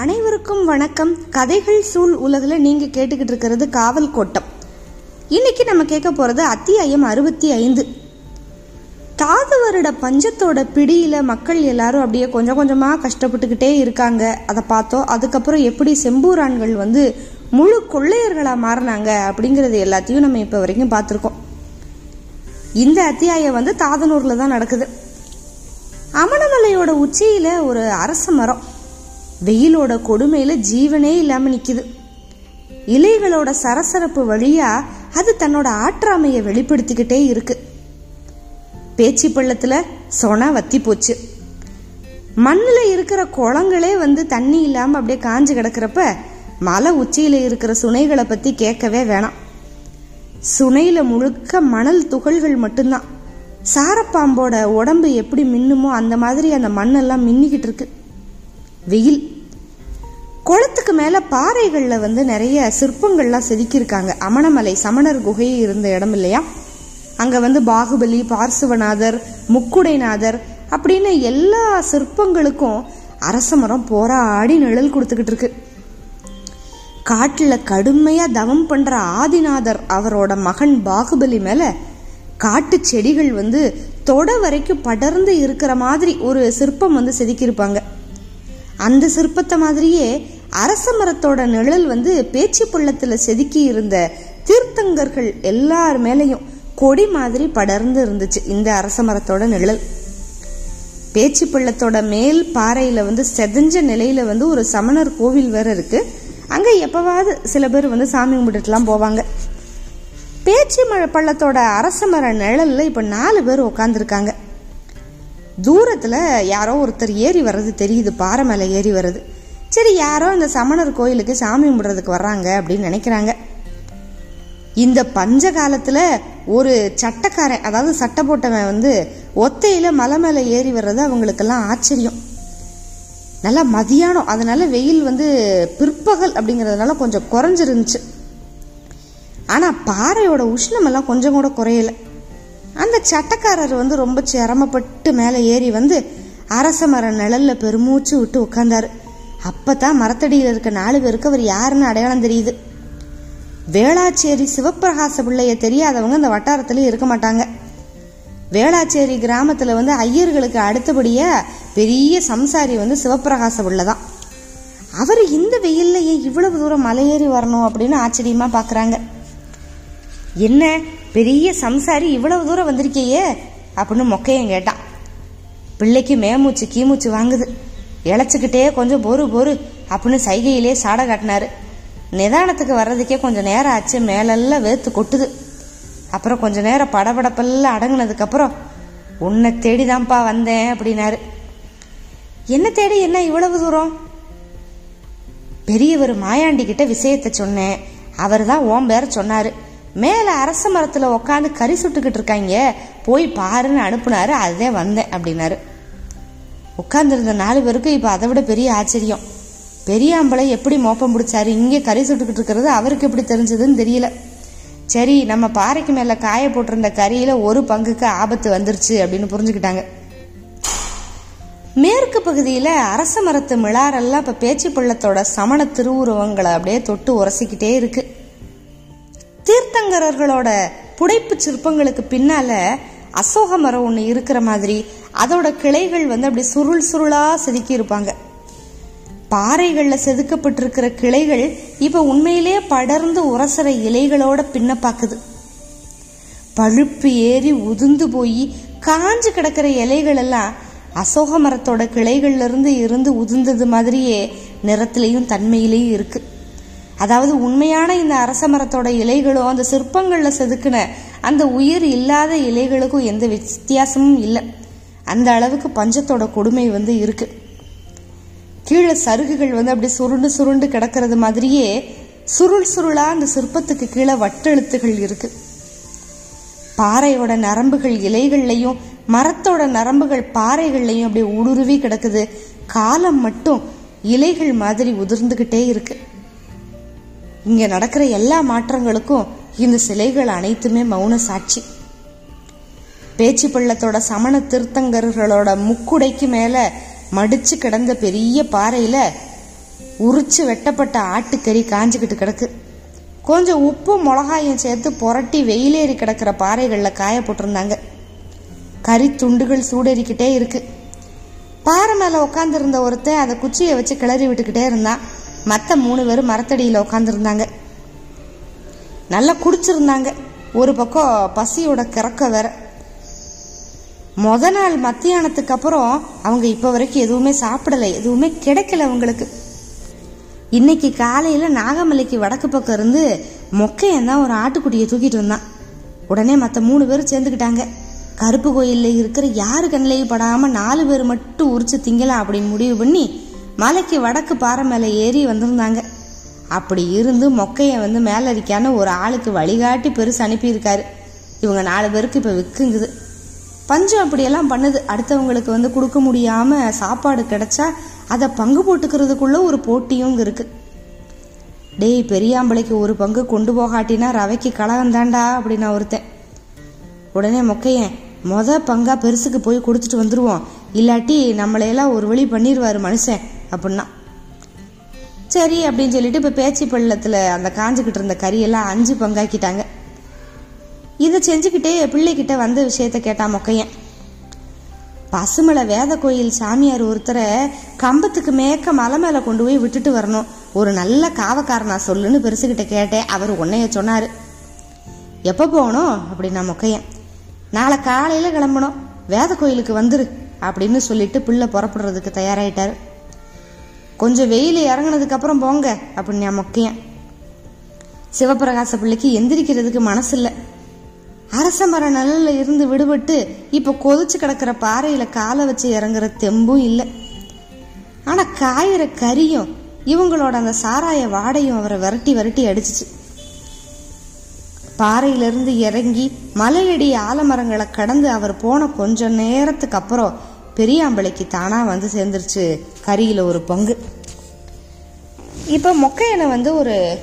அனைவருக்கும் வணக்கம். கதைகள் சூழ் உலகில் நீங்கள் கேட்டுக்கிட்டு இருக்கிறது காவல் கோட்டம். இன்னைக்கு நம்ம கேட்க போகிறது அத்தியாயம் அறுபத்தி ஐந்து. தாது வருட பஞ்சத்தோட பிடியில் மக்கள் எல்லாரும் அப்படியே கொஞ்சம் கொஞ்சமாக கஷ்டப்பட்டுக்கிட்டே இருக்காங்க. அதை பார்த்தோம். அதுக்கப்புறம் எப்படி செம்பூரான்கள் வந்து முழு கொள்ளையர்களாக மாறினாங்க அப்படிங்கிறது எல்லாத்தையும் நம்ம இப்போ வரைக்கும் பார்த்துருக்கோம். இந்த அத்தியாயம் வந்து தாதனூரில் தான் நடக்குது. அமணமலையோட உச்சியில் ஒரு அரச மரம். வெயிலோட கொடுமையில ஜீவனே இல்லாம நிக்குது. இலைகளோட சரசரப்பு வழியா அது தன்னோட ஆற்றாமையை வெளிப்படுத்திக்கிட்டே இருக்கு. பேச்சு பள்ளத்துல சொனா வத்தி போச்சு. மண்ணில் இருக்கிற குளங்களே வந்து தண்ணி இல்லாம அப்படியே காஞ்சு கிடக்கிறப்ப மலை உச்சியில இருக்கிற சுனைகளை பத்தி கேட்கவே வேணாம். சுனையில முழுக்க மணல் துகள்கள் மட்டும்தான். சாரப்பாம்போட உடம்பு எப்படி மின்னுமோ அந்த மாதிரி அந்த மண்ணெல்லாம் மின்னிக்கிட்டு இருக்கு. வெயில். குளத்துக்கு மேலே பாறைகளில் வந்து நிறைய சிற்பங்கள்லாம் செதுக்கியிருக்காங்க. அமணமலை சமணர் குகை இருந்த இடம் இல்லையா? அங்கே வந்து பாகுபலி பார்சுவநாதர் முக்குடைநாதர் அப்படின்னு எல்லா சிற்பங்களுக்கும் அரச மரம் போராடி நிழல் கொடுத்துக்கிட்டு இருக்கு. காட்டில் கடுமையாக தவம் பண்ணுற ஆதிநாதர் அவரோட மகன் பாகுபலி மேலே காட்டு செடிகள் வந்து தொட வரைக்கும் படர்ந்து இருக்கிற மாதிரி ஒரு சிற்பம் வந்து செதுக்கியிருப்பாங்க. அந்த சிற்பத்தை மாதிரியே அரச மரத்தோட நிழல் வந்து பேச்சு பள்ளத்தில் செதுக்கி இருந்த தீர்த்தங்கர்கள் எல்லார் மேலையும் கொடி மாதிரி படர்ந்து இருந்துச்சு இந்த அரச மரத்தோட நிழல். பேச்சு பள்ளத்தோட மேல் பாறையில வந்து செதஞ்ச நிலையில வந்து ஒரு சமணர் கோவில் வேற இருக்கு. அங்க எப்பவாவது சில பேர் வந்து சாமி கும்பிட்டுலாம் போவாங்க. பேச்சு மழை பள்ளத்தோட அரச மர நிழல்ல இப்ப நாலு பேர் உட்காந்துருக்காங்க தூரத்தில் யாரோ ஒருத்தர் ஏறி வர்றது தெரியுது பாறை மேலே ஏறி வர்றது. சரி யாரோ இந்த சமணர் கோயிலுக்கு சாமி கும்பிடுறதுக்கு வர்றாங்க அப்படின்னு நினைக்கிறாங்க. இந்த பஞ்ச காலத்தில் ஒரு சட்டக்காரன் அதாவது சட்டை போட்டவன் வந்து ஒத்தையில் மலை மேலே ஏறி வர்றது அவங்களுக்கெல்லாம் ஆச்சரியம். நல்லா மதியானம் அதனால வெயில் வந்து பிற்பகல் அப்படிங்கிறதுனால கொஞ்சம் குறைஞ்சிருந்துச்சு. ஆனால் பாறையோட உஷ்ணமெல்லாம் கொஞ்சம் கூட குறையலை. அந்த சட்டக்காரர் வந்து ரொம்ப சிரமப்பட்டு மேலே ஏறி வந்து அரச மர நிழல்ல பெருமூச்சு விட்டு உட்கார்ந்தாரு. அப்பதான் மரத்தடியில் இருக்க நாலு பேருக்கு அவர் யாருன்னு அடையாளம் தெரியுது. வேளாச்சேரி சிவப்பிரகாச பிள்ளைய தெரியாதவங்க இந்த வட்டாரத்துல இருக்க மாட்டாங்க. வேளாச்சேரி கிராமத்துல வந்து ஐயர்களுக்கு அடுத்தபடியா பெரிய சம்சாரி வந்து சிவப்பிரகாச பிள்ளை தான் அவர் இந்த வெயில்ல ஏன் இவ்வளவு தூரம் மலையேறி வரணும் அப்படின்னு ஆச்சரியமா பாக்குறாங்க. என்ன? பெரிய சம்சாரி இவ்வளவு தூரம் வந்திருக்கையே அப்படின்னு மொக்கையன் கேட்டான். பிள்ளைக்கு மேமூச்சு கீமூச்சு வாங்குது. இழைச்சிக்கிட்டே கொஞ்சம் பொறு பொறு அப்படின்னு சைகையிலே சாடை காட்டினாரு. நிதானத்துக்கு வர்றதுக்கே கொஞ்சம் நேரம் ஆச்சு. மேலெல்லாம் வேர்த்து கொட்டுது. அப்புறம் கொஞ்ச நேரம் படபடப்பெல்லாம் அடங்குனதுக்கப்புறம் உன்னை தேடிதான்ப்பா வந்தேன் அப்படின்னாரு. என்ன தேடி? என்ன இவ்வளவு தூரம்? பெரியவர் மாயாண்டி கிட்ட விஷயத்த சொன்னேன். அவர் தான் ஓம் பேர சொன்னாரு. மேலே அரச மரத்தில் உக்காந்து கறி சுட்டுக்கிட்டு இருக்காங்க. போய் பாருன்னு அனுப்புனாரு. அதே வந்தேன் அப்படின்னாரு. உட்காந்துருந்த நாலு பேருக்கு இப்போ அதை விட பெரிய ஆச்சரியம். பெரியாம்பளை எப்படி மோப்பம் பிடிச்சாரு? இங்கே கறி சுட்டுக்கிட்டு இருக்கிறது அவருக்கு எப்படி தெரிஞ்சதுன்னு தெரியல. சரி நம்ம பாறைக்கு மேலே காய போட்டிருந்த கறியில் ஒரு பங்குக்கு ஆபத்து வந்துருச்சு அப்படின்னு புரிஞ்சுக்கிட்டாங்க. மேற்கு பகுதியில் அரச மரத்து மிளாரெல்லாம் இப்போ பேச்சு பள்ளத்தோட சமண திருவுருவங்களை அப்படியே தொட்டு உரசிக்கிட்டே இருக்குது தீர்த்தங்கரர்களோட புடைப்பு சிற்பங்களுக்கு பின்னால அசோக மரம் ஒன்று இருக்கிற மாதிரி அதோட கிளைகள் வந்து அப்படி சுருள் சுருளா செதுக்கி இருப்பாங்க. பாறைகளில் செதுக்கப்பட்டிருக்கிற கிளைகள் இப்போ உண்மையிலே படர்ந்து உரசற இலைகளோட பின்ன பார்க்குது பழுப்பு ஏறி உதிர்ந்து போய் காஞ்சு கிடக்கிற இலைகள் எல்லாம் அசோக மரத்தோட கிளைகள்லேருந்து இருந்து உதிர்ந்தது மாதிரியே நிறத்திலையும் தன்மையிலையும் இருக்குது அதாவது உண்மையான இந்த அரச மரத்தோட இலைகளும் அந்த சிற்பங்களில் செதுக்கின அந்த உயிர் இல்லாத இலைகளுக்கும் எந்த வித்தியாசமும் இல்லை. அந்த அளவுக்கு பஞ்சத்தோட கொடுமை வந்து இருக்கு. கீழே சருகுகள் வந்து அப்படி சுருண்டு சுருண்டு கிடக்கிறது மாதிரியே சுருள் சுருளா அந்த சிற்பத்துக்கு கீழே வட்டெழுத்துகள் இருக்கு. பாறையோட நரம்புகள் இலைகள்லையும் மரத்தோட நரம்புகள் பாறைகள்லையும் அப்படியே ஊடுருவி கிடக்குது. காலம் மட்டும் இலைகள் மாதிரி உதிர்ந்துகிட்டே இருக்குது இங்க நடக்கிற எல்லா மாற்றங்களுக்கும் இந்த சிலைகள் அனைத்துமே மௌன சாட்சி. பேச்சு பள்ளத்தோட சமண திருத்தங்கர்களோட முக்குடைக்கு மேல மடிச்சு கிடந்த பெரிய பாறையில உரிச்சு வெட்டப்பட்ட ஆட்டுக்கறி காஞ்சிக்கிட்டு கிடக்கு. கொஞ்சம் உப்பும் மிளகாயும் சேர்த்து புரட்டி வெயிலேறி கிடக்கிற பாறைகளில் காய போட்டிருந்தாங்க. கறி துண்டுகள் சூடேறிக்கிட்டே இருக்கு. பாறை மேலே உட்காந்துருந்த ஒருத்தன் அதை குச்சியை வச்சு கிளறி விட்டுக்கிட்டே இருந்தான். மற்ற மூணு பேரும் மரத்தடியில் உட்காந்துருந்தாங்க நல்லா குடிச்சிருந்தாங்க. ஒரு பக்கம் பசியோட கிறக்க வேற. மொத நாள் மத்தியானத்துக்கு அப்புறம் அவங்க இப்போ வரைக்கும் எதுவுமே சாப்பிடலை எதுவுமே கிடைக்கல அவங்களுக்கு. இன்னைக்கு காலையில் நாகமலைக்கு வடக்கு பக்கம் இருந்து மொக்கையன் தான் ஒரு ஆட்டுக்குட்டியை தூக்கிட்டு வந்தான். உடனே மற்ற மூணு பேரும் சேர்ந்துக்கிட்டாங்க. கருப்பு கோயிலில் இருக்கிற யாரு கண்ணிலையும் படாமல் நாலு பேர் மட்டும் உரிச்சு திங்கலாம் அப்படின்னு முடிவு பண்ணி மலைக்கு வடக்கு பாறை மேலே ஏறி வந்திருந்தாங்க. அப்படி இருந்து மொக்கையை வந்து மேலரிக்கான ஒரு ஆளுக்கு வழிகாட்டி பெருசு அனுப்பியிருக்காரு. இவங்க நாலு பேருக்கு இப்போ விற்குங்குது பஞ்சம் அப்படியெல்லாம் பண்ணுது. அடுத்தவங்களுக்கு வந்து கொடுக்க முடியாம சாப்பாடு கிடைச்சா அதை பங்கு போட்டுக்கிறதுக்குள்ள ஒரு போட்டியும் இருக்கு. டேய் பெரியாம்பளைக்கு ஒரு பங்கு கொண்டு போகாட்டினா ரவைக்கு கலகம் தாண்டா அப்படின்னு ஒருத்தன். உடனே மொக்கையன் மொத பங்கா பெருசுக்கு போய் கொடுத்துட்டு வந்துருவோம். இல்லாட்டி நம்மளையெல்லாம் ஒரு வழி பண்ணிடுவாரு மனுஷன். அப்படின்னா. சரி அப்படின்னு சொல்லிட்டு இப்போ பேச்சு பள்ளத்தில் அந்த காஞ்சிக்கிட்டு இருந்த கறியெல்லாம் அஞ்சு பங்காக்கிட்டாங்க. இதை செஞ்சுக்கிட்டே பிள்ளைகிட்ட வந்த விஷயத்த கேட்டான் மொக்கையன். பசுமலை வேத கோயில் சாமியார் ஒருத்தரை கம்பத்துக்கு மேக்க மலை மேலே கொண்டு போய் விட்டுட்டு வரணும். ஒரு நல்ல காவக்காரனா சொல்லுன்னு பெருசுகிட்ட கேட்டேன். அவர் உன்னைய சொன்னார். எப்போ போகணும்? அப்படின்னா மொக்கையன். நாளை காலையில் கிளம்பணும். வேத கோயிலுக்கு வந்துரு அப்படின்னு சொல்லிட்டு பிள்ளை புறப்படுறதுக்கு தயாராயிட்டாரு. கொஞ்சம் வெயில் இறங்குனதுக்கு அப்புறம் போங்க அப்படின்னு முக்கியம் மொக்கையன். சிவபிரகாச பிள்ளைக்கு எந்திரிக்கிறதுக்கு மனசு இல்லை அரச மர நிழல்ல இருந்து விடுபட்டு இப்ப கொதிச்சு கிடக்கிற பாறையில காலை வச்சு இறங்குற தெம்பும் இல்லை. ஆனா காயிற கரியும் இவங்களோட அந்த சாராய வாடையும் அவரை விரட்டி விரட்டி அடிச்சிச்சு. பாறையிலிருந்து இறங்கி மலையடி ஆலமரங்களை கடந்து அவர் போன கொஞ்ச நேரத்துக்கு அப்புறம் பெரியாம்பளைக்கு தானா வந்து சேர்ந்துருச்சு கரியில ஒரு பங்கு. இப்போ மொக்கையனை வந்து ஒரு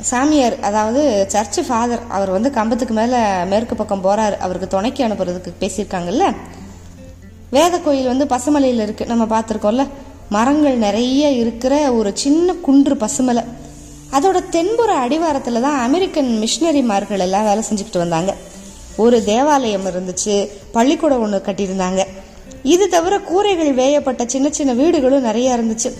சாமியார் அதாவது சர்ச் ஃபாதர் அவர் வந்து கம்பத்துக்கு மேலே மேற்கு பக்கம் போறாரு. அவருக்கு துணைக்கு அனுப்புறதுக்கு பேசியிருக்காங்கல்ல? வேத கோயில் வந்து பசுமலையில் இருக்கு. நம்ம பார்த்துருக்கோம்ல? மரங்கள் நிறைய இருக்கிற ஒரு சின்ன குன்று பசுமலை. அதோட தென்புற அடிவாரத்தில் தான் அமெரிக்கன் மிஷினரிமார்கள் எல்லாம் வேலை செஞ்சுக்கிட்டு வந்தாங்க. ஒரு தேவாலயம் இருந்துச்சு பள்ளிக்கூடம் ஒன்று கட்டியிருந்தாங்க. இது தவிர கூரைகள் வேயப்பட்ட சின்ன சின்ன வீடுகளும் நிறைய இருந்துச்சு.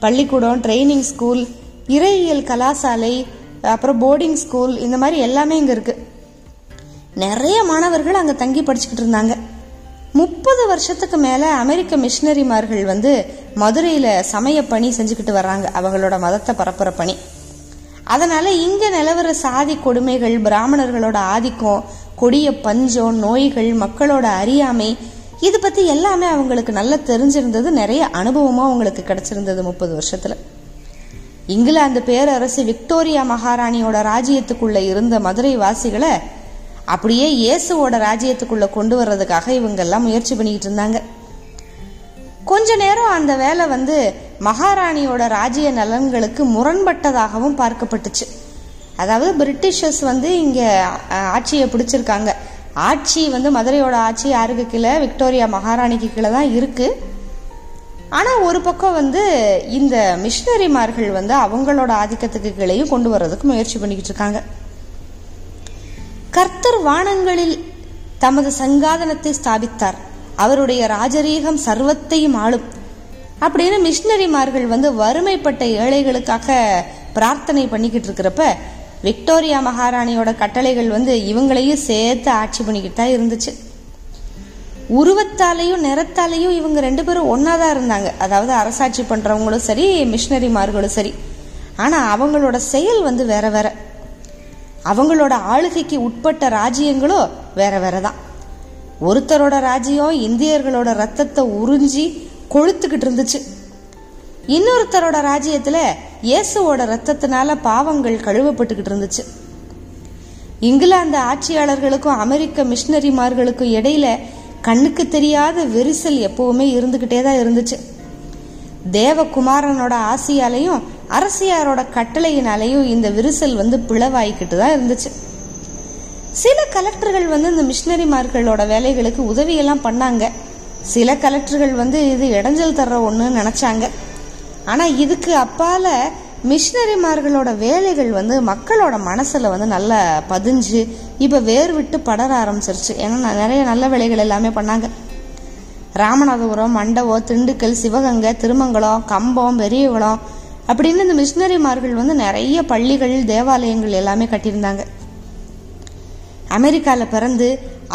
பள்ளிக்கூடம் ட்ரைனிங் ஸ்கூல் இறையியல் கலாசாலை அப்புறம் போர்டிங் ஸ்கூல் இந்த மாதிரி எல்லாமே இங்கே இருக்கு. நிறைய மாணவர்கள் அங்கே தங்கி படிச்சுக்கிட்டு இருந்தாங்க. முப்பது வருஷத்துக்கு மேலே அமெரிக்க மிஷினரிமார்கள் வந்து மதுரையில் சமய பணி செஞ்சுக்கிட்டு வர்றாங்க. அவங்களோட மதத்தை பரப்புற பணி. அதனால இங்கே நிலவர சாதி கொடுமைகள் பிராமணர்களோட ஆதிக்கம் கொடிய பஞ்சம் நோய்கள் மக்களோட அறியாமை இது பற்றி எல்லாமே அவங்களுக்கு நல்லா தெரிஞ்சிருந்தது நிறைய அனுபவமாக அவங்களுக்கு கிடச்சிருந்தது முப்பது வருஷத்தில். இங்கிலாந்து பேரரசு விக்டோரியா மகாராணியோட ராஜ்யத்துக்குள்ளே இருந்த மதுரை வாசிகளை அப்படியே இயேசுவோட ராஜ்யத்துக்குள்ளே கொண்டு வர்றதுக்காக இவங்கெல்லாம் முயற்சி பண்ணிக்கிட்டு இருந்தாங்க. கொஞ்ச நேரம் அந்த வேலை வந்து மகாராணியோட ராஜ்ய நலன்களுக்கு முரண்பட்டதாகவும் பார்க்கப்பட்டுச்சு. அதாவது பிரிட்டிஷர்ஸ் வந்து இங்கே ஆட்சியை பிடிச்சிருக்காங்க. ஆட்சி வந்து மதுரையோட ஆட்சி யாருக்கு கீழே? விக்டோரியா மகாராணிக்கு கீழே தான் இருக்கு. ஆனால் ஒரு பக்கம் வந்து இந்த மிஷினரிமார்கள் வந்து அவங்களோட ஆதிக்கத்துக்கு கீழேயும் கொண்டு வர்றதுக்கு முயற்சி பண்ணிக்கிட்டு இருக்காங்க. கர்த்தர் வானங்களில் தமது சங்காதனத்தை ஸ்தாபித்தார். அவருடைய ராஜரீகம் சர்வத்தையும் ஆளும். அப்படின்னு மிஷினரிமார்கள் வந்து வறுமைப்பட்ட ஏழைகளுக்காக பிரார்த்தனை பண்ணிக்கிட்டு இருக்கிறப்ப விக்டோரியா மகாராணியோட கட்டளைகள் வந்து இவங்களையும் சேர்த்து ஆட்சி பண்ணிக்கிட்டு தான் இருந்துச்சு. உருவத்தாலையும் நிறத்தாலையும் இவங்க ரெண்டு பேரும் ஒன்றா தான் இருந்தாங்க. அதாவது அரசாட்சி பண்ணுறவங்களும் சரி மிஷினரிமார்களும் சரி. ஆனால் அவங்களோட செயல் வந்து வேற வேற. அவங்களோட ஆளுகைக்கு உட்பட்ட ராஜ்யங்களோ வேற வேற தான். ஒருத்தரோட ராஜ்யம் இந்தியர்களோட ரத்தத்தை உறிஞ்சி கொழுத்துக்கிட்டு இருந்துச்சு. இன்னொருத்தரோட ராஜ்யத்தில் இயேசுவோட ரத்தத்தினால பாவங்கள் கழுவப்பட்டுக்கிட்டு இருந்துச்சு. இங்கிலாந்து ஆட்சியாளர்களுக்கும் அமெரிக்க மிஷினரிமார்களுக்கும் இடையில கண்ணுக்கு தெரியாத விரிசல் எப்பவுமே இருந்துகிட்டே தான் இருந்துச்சு. தேவகுமாரனோட ஆசையாலையும் அரசியாரோட கட்டளையினாலையும் இந்த விரிசல் வந்து பிளவாயிக்கிட்டு தான் இருந்துச்சு. சில கலெக்டர்கள் வந்து இந்த மிஷினரிமார்களோட வேலைகளுக்கு உதவியெல்லாம் பண்ணாங்க. சில கலெக்டர்கள் வந்து இது இடைஞ்சல் தர்ற ஒன்றுன்னு நினச்சாங்க. ஆனால் இதுக்கு அப்பால மிஷினரிமார்களோட வேலைகள் வந்து மக்களோட மனசில் வந்து நல்லா பதிஞ்சு இப்போ வேர் விட்டு படர ஆரம்பிச்சிருச்சு. ஏன்னா நிறைய நல்ல வேலைகள் எல்லாமே பண்ணாங்க. ராமநாதபுரம் மண்டபம் திண்டுக்கல் சிவகங்கை திருமங்கலம் கம்பம் பெரியகுளம் அப்படின்னு இந்த மிஷினரிமார்கள் வந்து நிறைய பள்ளிகள் தேவாலயங்கள் எல்லாமே கட்டியிருந்தாங்க. அமெரிக்காவில் பிறந்து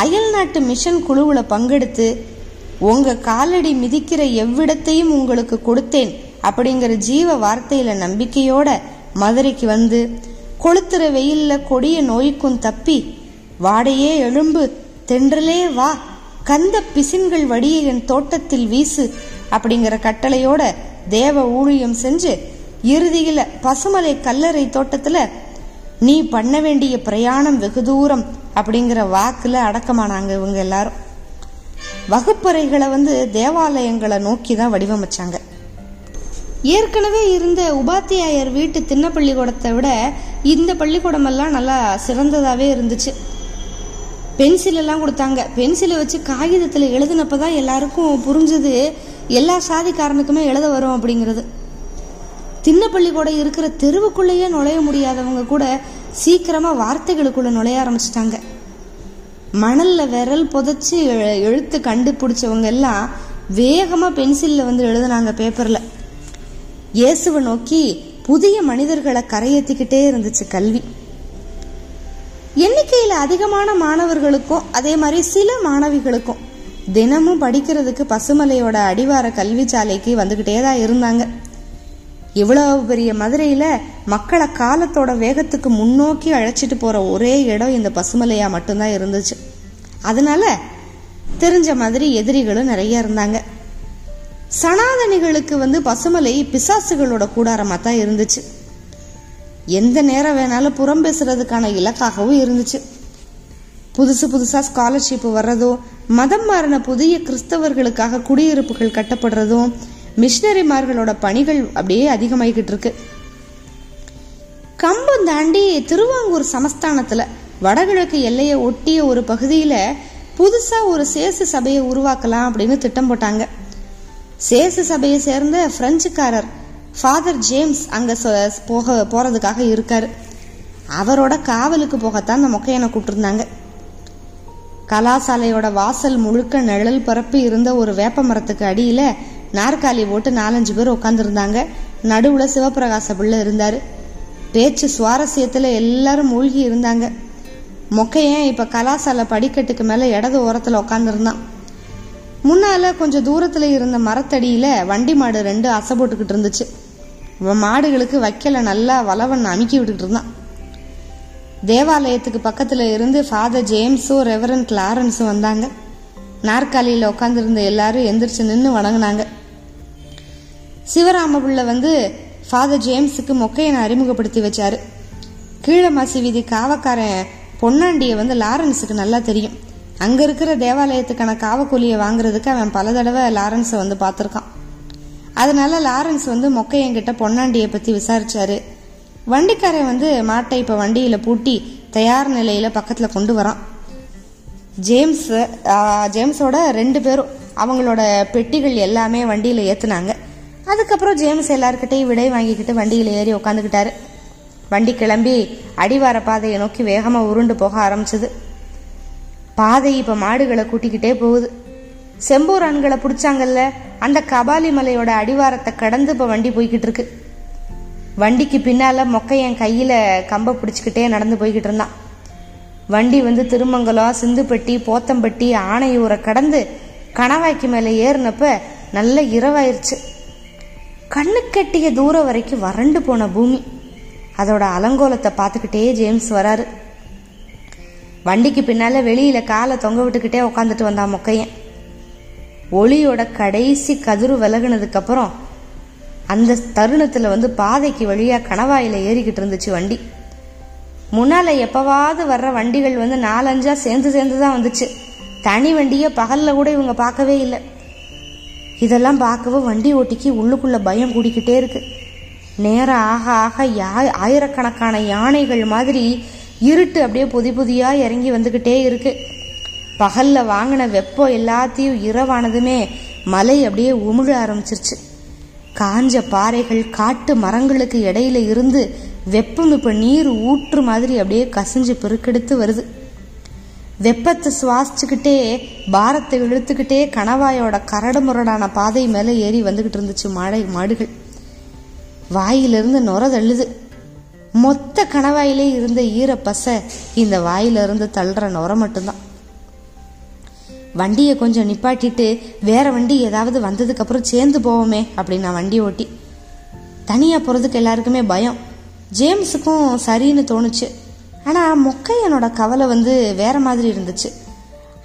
அயல் நாட்டு மிஷன் குழுவில் பங்கெடுத்து உங்கள் காலடி மிதிக்கிற எவ்விடத்தையும் உங்களுக்கு கொடுத்தேன். அப்படிங்கிற ஜீவ வார்த்தையில நம்பிக்கையோட மதுரைக்கு வந்து கொளுத்துற வெயில்ல கொடிய நோய்க்கும் தப்பி வாடையே எழும்பு தென்றலே வா கந்த பிசின்கள் வடிய என் தோட்டத்தில் வீசு அப்படிங்கிற கட்டளையோட தேவ ஊழியம் செஞ்சு இறுதியில பசுமலை கல்லறை தோட்டத்துல நீ பண்ண வேண்டிய பிரயாணம் வெகு தூரம் அப்படிங்கிற வாக்குல அடக்கமானாங்க இவங்க எல்லாரும். வகுப்பறைகளை வந்து தேவாலயங்களை நோக்கி தான் வடிவமைச்சாங்க. ஏற்கனவே இருந்த உபாத்தியாயர் வீட்டு திண்ண பள்ளிக்கூடத்தை விட இந்த பள்ளிக்கூடமெல்லாம் நல்லா சிறந்ததாகவே இருந்துச்சு. பென்சில் எல்லாம் கொடுத்தாங்க. பென்சிலை வச்சு காகிதத்தில் எழுதினப்ப தான் எல்லாருக்கும் புரிஞ்சது எல்லா சாதிக்காரனுக்குமே எழுத வரும் அப்படிங்கிறது. திண்ண பள்ளிக்கூடம் இருக்கிற தெருவுக்குள்ளேயே நுழைய முடியாதவங்க கூட சீக்கிரமாக வார்த்தைகளுக்குள்ளே நுழைய ஆரம்பிச்சிட்டாங்க. மணலில் விரல் புதைச்சி எழுத்து கண்டுபிடிச்சவங்க எல்லாம் வேகமாக பென்சிலில் வந்து எழுதுனாங்க பேப்பரில். இயேசுவை நோக்கி புதிய மனிதர்களை கரையேத்திக்கிட்டே இருந்துச்சு கல்வி. எண்ணிக்கையில் அதிகமான மாணவர்களுக்கும் அதே மாதிரி சில மாணவிகளுக்கும் தினமும் படிக்கிறதுக்கு பசுமலையோட அடிவார கல்விச்சாலைக்கு வந்துக்கிட்டே தான் இருந்தாங்க. இவ்வளவு பெரிய மதுரையில மக்களை காலத்தோட வேகத்துக்கு முன்னோக்கி அழைச்சிட்டு போற ஒரே இடம் இந்த பசுமலையா மட்டும்தான் இருந்துச்சு. அதனால தெரிஞ்ச மாதிரி எதிரிகளும் நிறைய இருந்தாங்க. சனாதனிகளுக்கு வந்து பசுமலை பிசாசுகளோட கூடாரமாக தான் இருந்துச்சு. எந்த நேரம் வேணாலும் புறம் பேசுறதுக்கான இலக்காகவும் இருந்துச்சு. புதுசு புதுசாக ஸ்காலர்ஷிப் வர்றதோ மதம் மாறின புதிய கிறிஸ்தவர்களுக்காக குடியிருப்புகள் கட்டப்படுறதும் மிஷினரிமார்களோட பணிகள் அப்படியே அதிகமாகிக்கிட்டு இருக்கு. கம்பம் தாண்டி திருவாங்கூர் சமஸ்தானத்தில் வடகிழக்கு எல்லையை ஒட்டிய ஒரு பகுதியில் புதுசாக ஒரு சேசு சபையை உருவாக்கலாம் அப்படின்னு திட்டம் போட்டாங்க. சேசு சபையை சேர்ந்த பிரெஞ்சுக்காரர் ஃபாதர் ஜேம்ஸ் அங்கே போக போகிறதுக்காக இருக்கார். அவரோட காவலுக்கு போகத்தான் அந்த மொக்கையனை கூப்பிட்டுருந்தாங்க. கலாசாலையோட வாசல் முழுக்க நிழல் பரப்பி இருந்த ஒரு வேப்ப மரத்துக்கு அடியில் நாற்காலி போட்டு நாலஞ்சு பேர் உட்காந்துருந்தாங்க நடுவில் சிவபிரகாச பிள்ளை இருந்தார். பேச்சு சுவாரஸ்யத்தில் எல்லாரும் மூழ்கி இருந்தாங்க. மொக்கையன் இப்போ கலாசாலை படிக்கட்டுக்கு மேலே இடது ஓரத்தில் உட்காந்துருந்தான் முன்னால கொஞ்சம் தூரத்துல இருந்த மரத்தடியில வண்டி மாடு ரெண்டு அசை போட்டுக்கிட்டு இருந்துச்சு. இவன் மாடுகளுக்கு வைக்கல நல்லா வளவன் அமுக்கி விட்டுக்கிட்டு இருந்தான். தேவாலயத்துக்கு பக்கத்துல இருந்து ஃபாதர் ஜேம்ஸும் ரெவரன் கிளாரன்ஸும் வந்தாங்க. நாற்காலியில உட்காந்துருந்த எல்லாரும் எந்திரிச்சு நின்று வணங்கினாங்க. சிவராம பிள்ளை வந்து ஃபாதர் ஜேம்ஸுக்கு மொக்கையனை அறிமுகப்படுத்தி வச்சாரு. கீழமாசி வீதி காவக்காரன் பொன்னாண்டியை வந்து லாரன்ஸுக்கு நல்லா தெரியும். அங்க இருக்கிற தேவாலயத்துக்கான காவக்கூலியை வாங்குறதுக்கு அவன் பல தடவை லாரன்ஸை வந்து பார்த்துருக்கான். அதனால லாரன்ஸ் வந்து மொக்கையங்கிட்ட பொன்னாண்டியை பத்தி விசாரிச்சாரு. வண்டிக்காரன் வந்து மாட்டை இப்ப வண்டியில பூட்டி தயார் நிலையில பக்கத்துல கொண்டு வரான். ஜேம்ஸ் ஜேம்ஸோட ரெண்டு பேரும் அவங்களோட பெட்டிகள் எல்லாமே வண்டியில ஏத்துனாங்க. அதுக்கப்புறம் ஜேம்ஸ் எல்லாருக்கிட்டையும் விடை வாங்கிக்கிட்டு வண்டியில ஏறி உக்காந்துக்கிட்டாரு. வண்டி கிளம்பி அடிவார பாதையை நோக்கி வேகமா உருண்டு போக ஆரம்பிச்சது. பாதை இப்ப மாடுகளை கூட்டிக்கிட்டே போகுது. செம்பூர் ஆண்களை பிடிச்சாங்கல்ல அந்த கபாலி மலையோட அடிவாரத்தை கடந்து இப்ப வண்டி போய்கிட்டு இருக்கு. வண்டிக்கு பின்னால மொக்கையன் கையில கம்ப பிடிச்சிக்கிட்டே நடந்து போய்கிட்டு இருந்தான். வண்டி வந்து திருமங்கலம் சிந்துப்பட்டி போத்தம்பட்டி ஆனையூரை கடந்து கணவாய்க்கு மேலே ஏறினப்ப நல்ல இரவாயிருச்சு. கண்ணு கட்டிய தூரம் வரைக்கும் வறண்டு போன பூமி. அதோட அலங்கோலத்தை பார்த்துக்கிட்டே ஜேம்ஸ் வராரு. வண்டிக்கு பின்னால வெளியில காலை தொங்க விட்டுக்கிட்டே உட்காந்துட்டு வந்தான் மொக்கையன். ஒளியோட கடைசி கதிரு விலகுனதுக்கு அப்புறம் அந்த தருணத்துல வந்து பாதைக்கு வழியா கணவாயில ஏறிக்கிட்டு இருந்துச்சு வண்டி. முன்னால எப்பவாவது வர்ற வண்டிகள் வந்து நாலஞ்சா சேர்ந்து சேர்ந்து தான் வந்துச்சு. தனி வண்டியை பகல்ல கூட இவங்க பார்க்கவே இல்லை. இதெல்லாம் பார்க்கவும் வண்டி ஓட்டிக்கு உள்ளுக்குள்ள பயம் கூடிக்கிட்டே இருக்கு. நேரம் ஆக ஆக யா ஆயிரக்கணக்கான யானைகள் மாதிரி இருட்டு அப்படியே பொதி புதியாக இறங்கி வந்துக்கிட்டே இருக்கு. பகலில் வாங்கின வெப்பம் எல்லாத்தையும் இரவானதுமே மலை அப்படியே உமிழ ஆரம்பிச்சிருச்சு. காஞ்ச பாறைகள் காட்டு மரங்களுக்கு இடையில இருந்து வெப்பம் இப்போ நீர் ஊற்று மாதிரி அப்படியே கசிஞ்சு பெருக்கெடுத்து வருது. வெப்பத்தை சுவாசிச்சுக்கிட்டே பாரத்தை இழுத்துக்கிட்டே கணவாயோட கரடு முரடான பாதை மேலே ஏறி வந்துக்கிட்டு இருந்துச்சு மாடை மாடுகள். வாயிலிருந்து நுர தள்ளுது. மொத்த கணவாயிலே இருந்த ஈரப்பசை இந்த வாயிலிருந்து தள்ளுற நுர மட்டும்தான். வண்டியை கொஞ்சம் நிப்பாட்டிட்டு வேற வண்டி ஏதாவது வந்ததுக்கு அப்புறம் சேர்ந்து போவோமே அப்படின்னு நான் வண்டி ஓட்டி. தனியா போறதுக்கு எல்லாருக்குமே பயம். ஜேம்ஸுக்கும் சரின்னு தோணுச்சு. ஆனா மொக்கையனோட கவலை வந்து வேற மாதிரி இருந்துச்சு.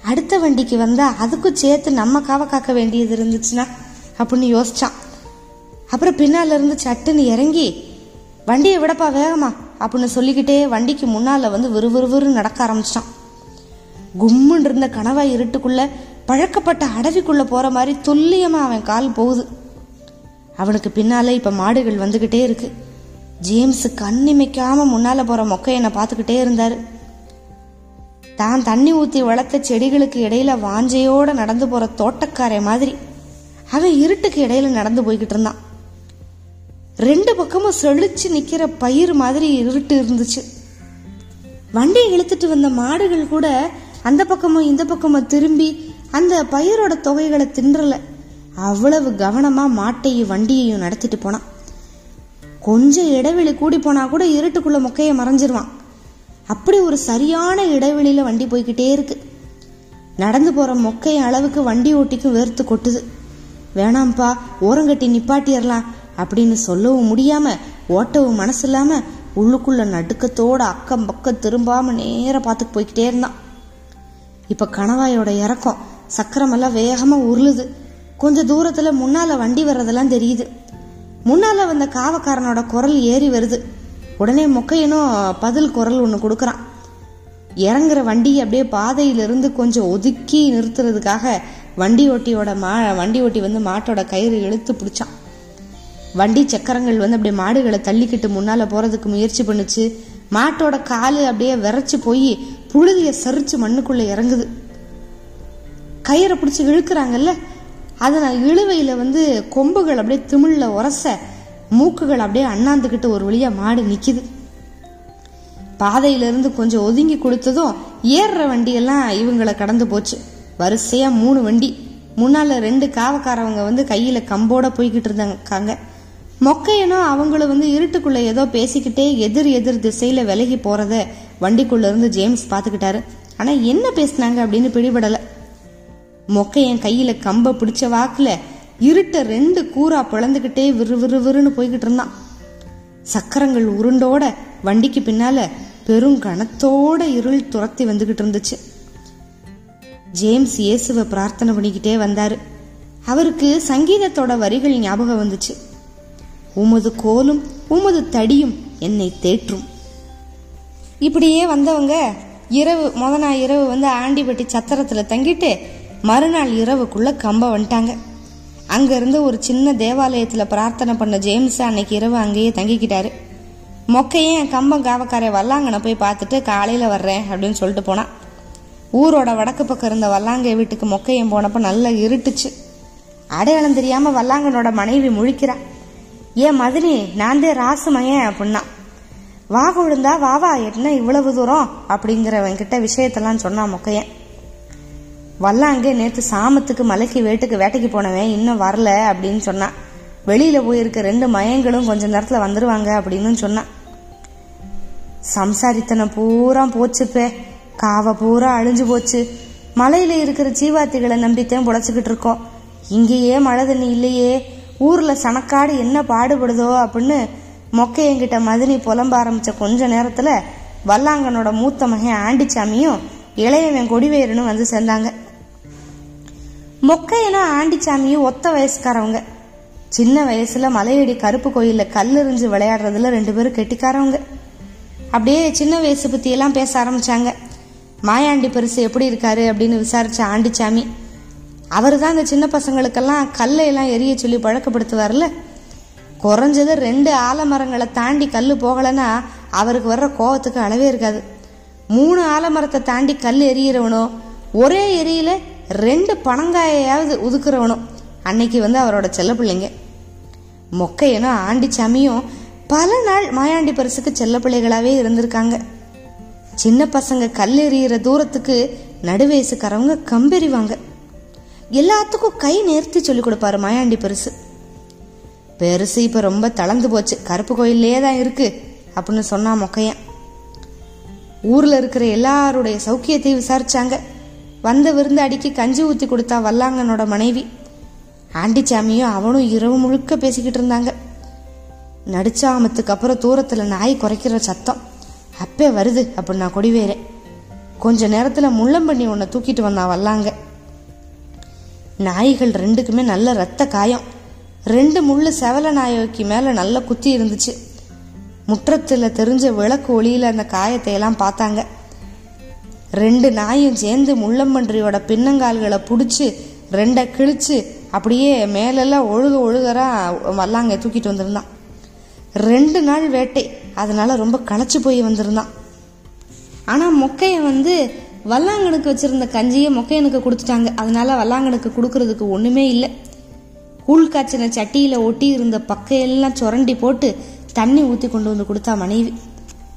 அடுத்த வண்டிக்கு வந்தா அதுக்கும் சேர்த்து நம்ம காவை காக்க வேண்டியது இருந்துச்சுன்னா அப்படின்னு யோசிச்சான். அப்புறம் பின்னால இருந்து சட்டுன்னு இறங்கி வண்டியை விடப்பா வேகமா அப்படின்னு சொல்லிக்கிட்டே வண்டிக்கு முன்னால வந்து விறுவிறுவிறு நடக்க ஆரம்பிச்சிட்டான். கும்முன்னு இருந்த கணவாய் இருட்டுக்குள்ள பழக்கப்பட்ட அடவிக்குள்ள போற மாதிரி துல்லியமா அவன் கால் போகுது. அவனுக்கு பின்னால் இப்ப மாடுகள் வந்துகிட்டே இருக்கு. ஜேம்ஸ் கண்ணிமைக்காம முன்னால போற மொக்கையனை பார்த்துக்கிட்டே இருந்தாரு. தான் தண்ணி ஊத்தி வளர்த்த செடிகளுக்கு இடையில வாஞ்சையோட நடந்து போற தோட்டக்காரை மாதிரி அவன் இருட்டுக்கு இடையில நடந்து போய்கிட்டு இருந்தான். ரெண்டு பக்கமும் செழிச்சு நிற்கிற பயிர் மாதிரி இருட்டு இருந்துச்சு. வண்டியை இழுத்துட்டு வந்த மாடுகள் கூட அந்த பக்கமும் இந்த பக்கமும் திரும்பி அந்த பயிரோட தொகைகளை தின்றல. அவ்வளவு கவனமா மாட்டையும் வண்டியையும் நடத்திட்டு போனான். கொஞ்சம் இடைவெளி கூடி போனா கூட இருட்டுக்குள்ள மொக்கையை மறைஞ்சிருவான். அப்படி ஒரு சரியான இடைவெளியில வண்டி போய்கிட்டே இருக்கு. நடந்து போற மொக்கை அளவுக்கு வண்டி ஓட்டிக்கும் வேர்த்து கொட்டுது. வேணாம்ப்பா ஓரங்கட்டி நிப்பாட்டிடலாம். அப்படின்னு சொல்லவும் முடியாம ஓட்டவும் மனசு இல்லாம உள்ளுக்குள்ள நடுக்கத்தோட அக்கம் பக்கம் திரும்பாம நேர பார்த்து போய்கிட்டே இருந்தான். இப்ப கணவாயோட இறக்கம் சக்கரமெல்லாம் வேகமா உருளுது. கொஞ்சம் தூரத்துல முன்னால வண்டி வர்றதெல்லாம் தெரியுது. முன்னால வந்த காவக்காரனோட குரல் ஏறி வருது. உடனே மொக்கையனும் பதில் குரல் ஒன்று கொடுக்குறான். இறங்குற வண்டி அப்படியே பாதையிலிருந்து கொஞ்சம் ஒதுக்கி நிறுத்துறதுக்காக வண்டி ஓட்டியோட மா வண்டி ஓட்டி வந்து மாட்டோட கயிறு இழுத்து பிடிச்சான். வண்டி சக்கரங்கள் வந்து அப்படியே மாடுகளை தள்ளிக்கிட்டு முன்னால் போகிறதுக்கு முயற்சி பண்ணுச்சு. மாட்டோட காலு அப்படியே விரைச்சி போய் புழுதியை சரிச்சு மண்ணுக்குள்ளே இறங்குது. கயிறை பிடிச்சி இழுக்கிறாங்கல்ல? அதை இழுவையில் வந்து கொம்புகள் அப்படியே திமிழில் உரச மூக்குகள் அப்படியே அண்ணாந்துக்கிட்டு ஒரு வழியாக மாடு நிற்கிது பாதையிலிருந்து கொஞ்சம் ஒதுங்கி கொடுத்ததும் ஏறுற வண்டியெல்லாம் இவங்களை கடந்து போச்சு. வரிசையாக மூணு வண்டி. முன்னால் ரெண்டு காவக்காரவங்க வந்து கையில் கம்போட போய்கிட்டு இருந்தாங்க. மொக்கையனும் அவங்கள வந்து இருட்டுக்குள்ள ஏதோ பேசிக்கிட்டே எதிர் எதிர் திசையில விலகி போறத வண்டிக்குள்ள இருந்து ஜேம்ஸ் பாத்துக்கிட்டாரு. ஆனா என்ன பேசினாங்க அப்படின்னு பிடிபடல. மொக்கையன் கையில கம்ப பிடிச்ச வாக்குல இருட்ட ரெண்டு கூரா பிளந்துகிட்டே விறு விறு விறுன்னு போய்கிட்டு இருந்தான். சக்கரங்கள் உருண்டோட வண்டிக்கு பின்னால பெரும் கணத்தோட இருள் துரத்தி வந்துகிட்டு இருந்துச்சு. ஜேம்ஸ் இயேசுவை பிரார்த்தனை பண்ணிக்கிட்டே வந்தாரு. அவருக்கு சங்கீதத்தோட வரிகள் ஞாபகம் வந்துச்சு. உமது கோலும் உமது தடியும் என்னை தேற்றும். இப்படியே வந்தவங்க இரவு முத நாள் இரவு வந்து ஆண்டிப்பட்டி சத்திரத்தில் தங்கிட்டு மறுநாள் இரவுக்குள்ள கம்ப வந்துட்டாங்க. அங்கேருந்து ஒரு சின்ன தேவாலயத்தில் பிரார்த்தனை பண்ண ஜேம்ஸ் அன்னைக்கு இரவு அங்கேயே தங்கிக்கிட்டாரு. மொக்கையன் கம்பம் காவக்காரை வல்லாங்கனை போய் பார்த்துட்டு காலையில் வர்றேன் அப்படின்னு சொல்லிட்டு போனான் ஊரோட வடக்கு பக்கம் இருந்த வல்லாங்கை வீட்டுக்கு மொக்கையன் போனப்போ நல்லா இருட்டுச்சு. அடையாளம் தெரியாமல் வல்லாங்கனோட மனைவி முழிக்கிறான் ஏன் மதினி நான் தான் ராசு அப்படின்னா. வா விழுந்தா வா வா என்ன இவ்வளவு தூரம்? அப்படிங்கிறவன் கிட்ட விஷயத்தெல்லாம் சொன்னான் மொக்கையன். வல்லாங்கே நேற்று சாமத்துக்கு மலைக்கு வேட்டுக்கு வேட்டைக்கு போனவன் இன்னும் வரல அப்படின்னு சொன்னான் வெளியில போயிருக்க ரெண்டு மயங்களும் கொஞ்ச நேரத்துல வந்துருவாங்க அப்படின்னு சொன்னான் சம்சாரித்தனை பூரா போச்சுப்பே. காவை பூரா அழிஞ்சு போச்சு. மலையில இருக்கிற ஜீவாத்திகளை நம்பித்தான் புழைச்சிக்கிட்டு இருக்கோம். இங்கேயே மழை தண்ணி இல்லையே. ஊர்ல சனக்காடு என்ன பாடுபடுதோ அப்படின்னு மொக்கையங்கிட்ட மதினி புலம்ப ஆரம்பிச்ச கொஞ்ச நேரத்துல வல்லாங்கனோட மூத்த மகன் ஆண்டிச்சாமியும் இளையவன் கொடிவேருன்னு வந்து சேர்ந்தாங்க. மொக்கையனும் ஆண்டிச்சாமியும் ஒத்த வயசுக்காரவங்க. சின்ன வயசுல மலையடி கருப்பு கோயில்ல கல்லெறிஞ்சு விளையாடுறதுல ரெண்டு பேரும் கெட்டிக்காரவங்க. அப்படியே சின்ன வயசு பத்தி எல்லாம் பேச ஆரம்பிச்சாங்க. மாயாண்டி பெருசு எப்படி இருக்காரு அப்படின்னு விசாரிச்ச ஆண்டிச்சாமி அவர் தான் அந்த சின்ன பசங்களுக்கெல்லாம் கல்லையெல்லாம் எரிய சொல்லி பழக்கப்படுத்துவார்ல? குறைஞ்சது ரெண்டு ஆலமரங்களை தாண்டி கல் போகலைன்னா அவருக்கு வர்ற கோவத்துக்கு அளவே இருக்காது. மூணு ஆலமரத்தை தாண்டி கல் எரியறவனோ ஒரே எரியில ரெண்டு பணங்காயையாவது உதுக்குறவனும் அன்னைக்கு வந்து அவரோட செல்ல பிள்ளைங்க. மொக்கையனும் ஆண்டிச்சாமியும் பல நாள் மாயாண்டி பரிசுக்கு செல்ல பிள்ளைகளாவே இருந்திருக்காங்க. சின்ன பசங்க கல் எறிகிற தூரத்துக்கு நடுவயசுக்காரவங்க கம்பெறிவாங்க. எல்லாத்துக்கும் கை நேர்த்தி சொல்லி கொடுப்பாரு மாயாண்டி பெருசு. பெருசு இப்ப ரொம்ப தளர்ந்து போச்சு. கருப்பு கோயிலே தான் இருக்கு அப்படின்னு சொன்னா மொக்கையன். ஊர்ல இருக்கிற எல்லாருடைய சௌக்கியத்தை விசாரிச்சாங்க. வந்த விருந்தாடிக்கு கஞ்சி ஊத்தி கொடுத்தா வல்லாங்கனோட மனைவி. ஆண்டிச்சாமியும் அவனும் இரவு முழுக்க பேசிக்கிட்டு இருந்தாங்க. நடிச்சாமத்துக்கு அப்புறம் தூரத்துல நாய் குறைக்கிற சத்தம். அப்பே வருது அப்படின்னு நான் கொடிவேறேன் கொஞ்ச நேரத்துல முள்ளம்பண்ணி உன்னை தூக்கிட்டு வந்தான் வல்லாங்க. நாய்கள் ரெண்டுக்குமே நல்ல ரத்த காயம். ரெண்டு முள்ளு செவல நாய்க்கு மேலே நல்லா குத்தி இருந்துச்சு. முற்றத்தில் தெரிஞ்ச விளக்கு ஒளியில் அந்த காயத்தை எல்லாம் பார்த்தாங்க. ரெண்டு நாயும் சேர்ந்து முள்ளம்பன்றியோட பின்னங்கால்களை பிடிச்சி ரெண்டை கிழிச்சு அப்படியே மேலெல்லாம் ஒழுக ஒழுகரா வல்லாங்க தூக்கிட்டு வந்திருந்தான். ரெண்டு நாள் வேட்டை. அதனால ரொம்ப களைச்சு போய் வந்திருந்தான். ஆனால் மொக்கையை வந்து வல்லாங்கனுக்கு வச்சிருந்த கஞ்சியை மொக்கையனுக்கு கொடுத்துட்டாங்க. அதனால வல்லாங்கனுக்கு கொடுக்கறதுக்கு ஒண்ணுமே இல்லை. கூழ் காய்ச்சின சட்டியில ஒட்டி இருந்த பக்கையெல்லாம் சுரண்டி போட்டு தண்ணி ஊத்தி கொண்டு வந்து கொடுத்தா மனைவி.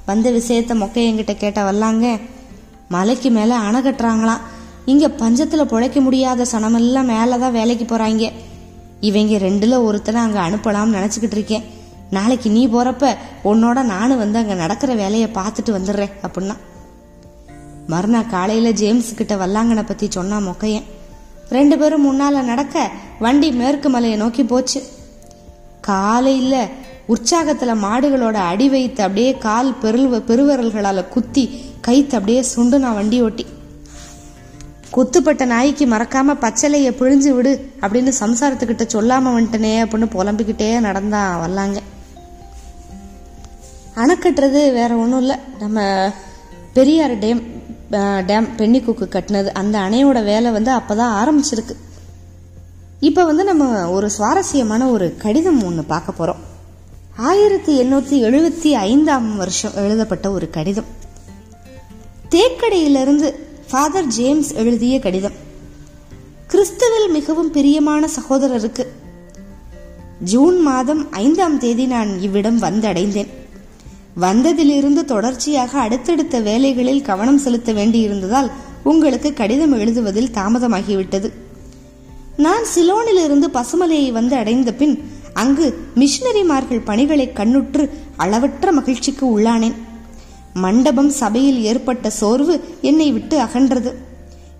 வந்த விஷயத்த மொக்கையங்கிட்ட கேட்ட வல்லாங்க மலைக்கு மேல அணை கட்டுறாங்களாம் இங்க பஞ்சத்துல பொழைக்க முடியாத சனமெல்லாம் மேலதான் வேலைக்கு போறாங்க. இவங்க ரெண்டுல ஒருத்தனை அங்க அனுப்பலாம்னு நினைச்சுக்கிட்டு இருக்கேன். நாளைக்கு நீ போறப்ப உன்னோட நானும் வந்து அங்க நடக்கிற வேலையை பார்த்துட்டு வந்துடுறேன் அப்படின்னா. மறுநாள் காலையில ஜேம்ஸ் கிட்ட வல்லாங்கனை பத்தி சொன்னா மொக்கையன். ரெண்டு பேரும் முன்னால நடக்க வண்டி மேற்கு மலையை நோக்கி போச்சு. காலையில உற்சாகத்துல மாடுகளோட அடி வைத்து அப்படியே கால் பெருவ பெருவரல்களால் குத்தி கைத்து அப்படியே சுண்டு நான் வண்டி ஓட்டி. குத்துப்பட்ட நாய்க்கு மறக்காம பச்சலையை பிழிஞ்சு விடு அப்படின்னு சம்சாரத்துக்கிட்ட சொல்லாம வந்துட்டனே அப்படின்னு புலம்பிக்கிட்டே நடந்தா வல்லாங்க. அணக்கட்டுறது வேற ஒன்றும் இல்லை. நம்ம பெரியார் டேம் டேம் பென்னிக்குக்கு கட்டினது. அந்த அணையோட வேலை வந்து அப்பதான் ஆரம்பிச்சிருக்கு. இப்போ வந்து நம்ம ஒரு சுவாரஸ்யமான ஒரு கடிதம் ஒன்று பார்க்க போகிறோம் ஆயிரத்தி எண்ணூற்றி எழுபத்தி ஐந்தாம் வருஷம் எழுதப்பட்ட ஒரு கடிதம். தேக்கடையிலிருந்து ஃபாதர் ஜேம்ஸ் எழுதிய கடிதம். கிறிஸ்துவில் மிகவும் பிரியமான சகோதரருக்கு ஜூன் மாதம் ஐந்தாம் தேதி நான் இவ்விடம் வந்தடைந்தேன். வந்ததிலிருந்து தொடர்ச்சியாக அடுத்தடுத்த வேலைகளில் கவனம் செலுத்த வேண்டியிருந்ததால் உங்களுக்கு கடிதம் எழுதுவதில் தாமதமாகிவிட்டது. நான் சிலோனிலிருந்து பசுமலையை வந்து அடைந்த பின் அங்கு மிஷினரிமார்கள் பணிகளை கண்ணுற்று அளவற்ற மகிழ்ச்சிக்கு உள்ளானேன். மண்டபம் சபையில் ஏற்பட்ட சோர்வு என்னை விட்டு அகன்றது.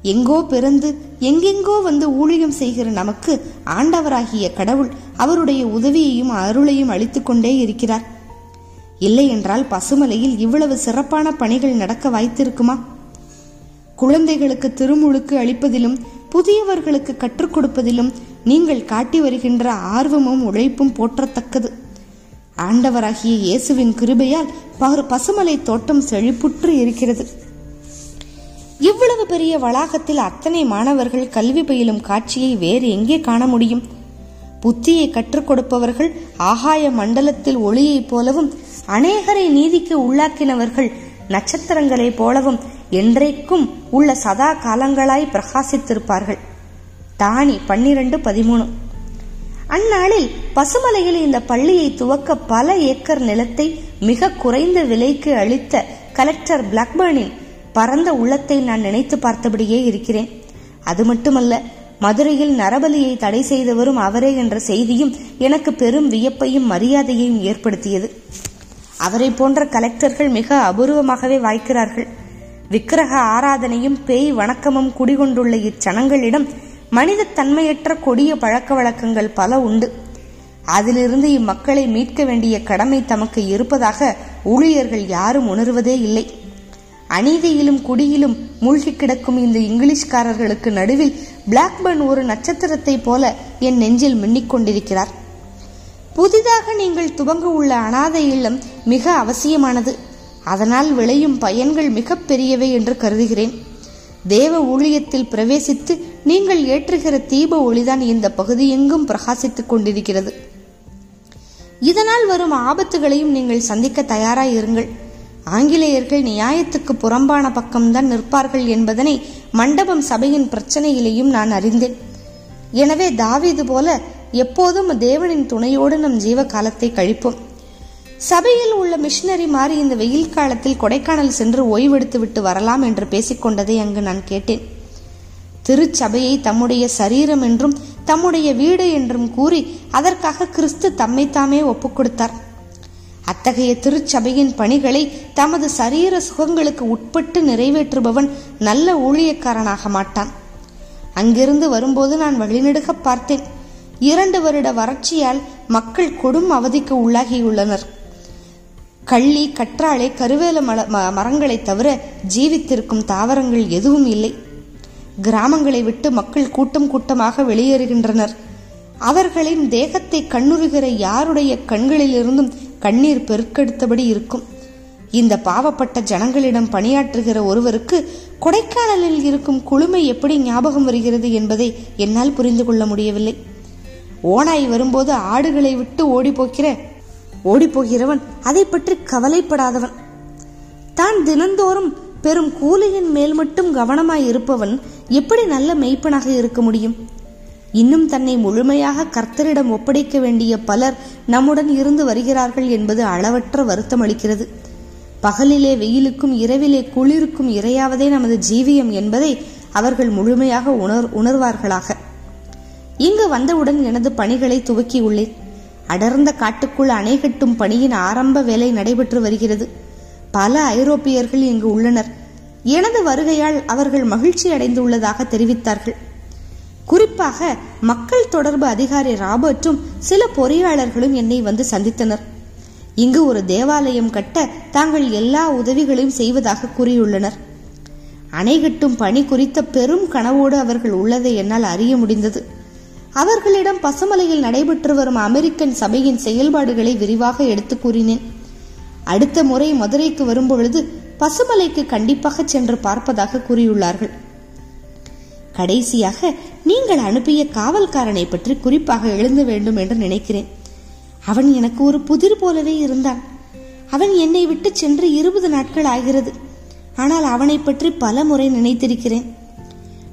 எங்கோ பிறந்து எங்கெங்கோ வந்து ஊழியம் செய்கிற நமக்கு ஆண்டவராகிய கடவுள் அவருடைய உதவியையும் அருளையும் அளித்துக்கொண்டே இருக்கிறார். இல்லை என்றால் பசுமலையில் இவ்வளவு சிறப்பான பணிகள் நடக்க வாய்த்திருக்குமா? குழந்தைகளுக்கு திருமுழுக்கு அளிப்பதிலும் புதியவர்களுக்கு கற்றுக் கொடுப்பதிலும் நீங்கள் காட்டி வருகின்ற ஆர்வமும் உழைப்பும் போற்றத்தக்கது. ஆண்டவராகிய இயேசுவின் கிருபையால் பசுமலை தோட்டம் செழிப்புற்று இருக்கிறது. இவ்வளவு பெரிய வளாகத்தில் அத்தனை மாணவர்கள் கல்வி பயிலும் காட்சியை வேறு எங்கே காண முடியும்? புத்தியை கற்றுக் கொடுப்பவர்கள் ஆகாய மண்டலத்தில் ஒளியைப் போலவும் அநேகரை நீதிக்கு உள்ளாக்கினவர்கள் நட்சத்திரங்களைப் போலவும் என்றைக்கும் உள்ள சதா காலங்களாய் பிரகாசித்திருப்பார்கள். தானி பன்னிரண்டு பதிமூணு. அந்நாளில் பசுமலையில் இந்த பள்ளியை துவக்க பல ஏக்கர் நிலத்தை மிக குறைந்த விலைக்கு அளித்த கலெக்டர் பிளாக்பர்னின் பரந்த உள்ளத்தை நான் நினைத்து பார்த்தபடியே இருக்கிறேன். அது மட்டுமல்ல மதுரையில் நரபலியை தடை செய்தவரும் அவரே என்ற செய்தியும் எனக்கு பெரும் வியப்பையும் மரியாதையையும் ஏற்படுத்தியது. அவரை போன்ற கலெக்டர்கள் மிக அபூர்வமாகவே வாய்க்கிறார்கள். விக்கிரக ஆராதனையும் பேய் வணக்கமும் குடிகொண்டுள்ள இச்சனங்களிடம் மனித தன்மையற்ற கொடிய பழக்க வழக்கங்கள் பல உண்டு. அதிலிருந்து இம்மக்களை மீட்க வேண்டிய கடமை தமக்கு இருப்பதாக ஊழியர்கள் யாரும் உணர்வதே இல்லை. அநீதியிலும் குடியிலும் மூழ்கி கிடக்கும் இந்த இங்கிலீஷ்காரர்களுக்கு நடுவில் பிளாக்பர்ன் ஒரு நட்சத்திரத்தைப் போல என் நெஞ்சில் மின்னிக் கொண்டிருக்கிறார். புதிதாக நீங்கள் துவங்க உள்ள அனாதை இல்லம் மிக அவசியமானது. அதனால் விளையும் பயன்கள் மிக பெரியவை என்று கருதுகிறேன். தேவ ஊழியத்தில் பிரவேசித்து நீங்கள் ஏற்றுகிற தீப ஒளிதான் இந்த பகுதி எங்கும் பிரகாசித்துக் கொண்டிருக்கிறது. இதனால் வரும் ஆபத்துகளையும் நீங்கள் சந்திக்க தயாராக இருங்கள் ஆங்கிலேயர்கள் நியாயத்துக்கு புறம்பான பக்கம்தான் நிற்பார்கள் என்பதனை மண்டபம் சபையின் பிரச்சனையிலேயும் நான் அறிந்தேன். எனவே தாவீது போல எப்போதும் தேவனின் துணையோடு நம் ஜீவ காலத்தை கழிப்போம். சபையில் உள்ள மிஷினரி மாறி இந்த வெயில் காலத்தில் கொடைக்கானல் சென்று ஓய்வெடுத்து விட்டு வரலாம் என்று பேசிக்கொண்டதை அங்கு நான் கேட்டேன். திருச்சபையை தம்முடைய சரீரம் என்றும் தம்முடைய வீடு என்றும் கூறி அதற்காக கிறிஸ்து தம்மைத்தாமே ஒப்புக் கொடுத்தார் அத்தகைய திருச்சபையின் பணிகளை தமது சரீர சுகங்களுக்கு உட்பட்டு நிறைவேற்றுபவன் நல்ல ஊழியக்காரனாக மாட்டான். அங்கிருந்து வரும்போது நான் வழிநெடுக பார்த்தேன். இரண்டு வருட வறட்சியால் மக்கள் கொடும் அவதிக்கு உள்ளாகியுள்ளனர். கள்ளி கற்றாழை கருவேல மல மரங்களை தவிர ஜீவித்திருக்கும் தாவரங்கள் எதுவும் இல்லை. கிராமங்களை விட்டு மக்கள் கூட்டம் கூட்டமாக வெளியேறுகின்றனர். அவர்களின் தேகத்தை கண்ணுறுகிற யாருடைய கண்களிலிருந்தும் கண்ணீர் பெருக்கெடுத்தபடி இருக்கும். இந்த பாவப்பட்ட ஜனங்களிடம் பணியாற்றுகிற ஒருவருக்கு கொடைக்கானலில் இருக்கும் குளுமை எப்படி ஞாபகம் வருகிறது என்பதை என்னால் புரிந்து கொள்ள முடியவில்லை. ஓனாய் வரும்போது ஆடுகளை விட்டு ஓடி ஓடிப்போகிறவன் ஓடி போகிறவன் அதை பற்றி கவலைப்படாதவன். தான் தினந்தோறும் பெரும் கூலியின் மேல் மட்டும் கவனமாய் இருப்பவன் எப்படி நல்ல மெய்ப்பனாக இருக்க முடியும்? இன்னும் தன்னை முழுமையாக கர்த்தரிடம் ஒப்படைக்க வேண்டிய பலர் நம்முடன் இருந்து வருகிறார்கள் என்பது அளவற்ற வருத்தம் அளிக்கிறது. பகலிலே வெயிலுக்கும் இரவிலே குளிருக்கும் இரையாவதே நமது ஜீவியம் என்பதை அவர்கள் முழுமையாக உணர் உணர்வார்களாக. இங்கு வந்தவுடன் எனது பணிகளை துவக்கியுள்ளேன் அடர்ந்த காட்டுக்குள் அணை கட்டும் பணியின் ஆரம்ப வேலை நடைபெற்று வருகிறது. பல ஐரோப்பியர்கள் இங்கு உள்ளனர். எனது வருகையால் அவர்கள் மகிழ்ச்சி அடைந்துள்ளதாக தெரிவித்தார்கள். குறிப்பாக மக்கள் தொடர்பு அதிகாரி ராபர்ட்டும் சில பொறியாளர்களும் என்னை வந்து சந்தித்தனர். இங்கு ஒரு தேவாலயம் கட்ட தாங்கள் எல்லா உதவிகளையும் செய்வதாக கூறியுள்ளனர். அணை கட்டும் பணி குறித்த பெரும் கனவோடு அவர்கள் உள்ளதை என்னால் அறிய முடிந்தது. அவர்களிடம் பசுமலையில் நடைபெற்று வரும் அமெரிக்கன் சபையின் செயல்பாடுகளை விரிவாக எடுத்து கூறினேன். அடுத்த முறை மதுரைக்கு வரும்பொழுது பசுமலைக்கு கண்டிப்பாக சென்று பார்ப்பதாக கூறியுள்ளார்கள். கடைசியாக நீங்கள் அனுப்பிய காவல்காரனை பற்றி குறிப்பாக எழுத வேண்டும் என்று நினைக்கிறேன். அவன் எனக்கு ஒரு புதிர் போலவே இருந்தான். அவன் என்னை விட்டு சென்று இருபது நாட்கள் ஆகிறது. ஆனால் அவனை பற்றி பல முறை நினைத்திருக்கிறேன்.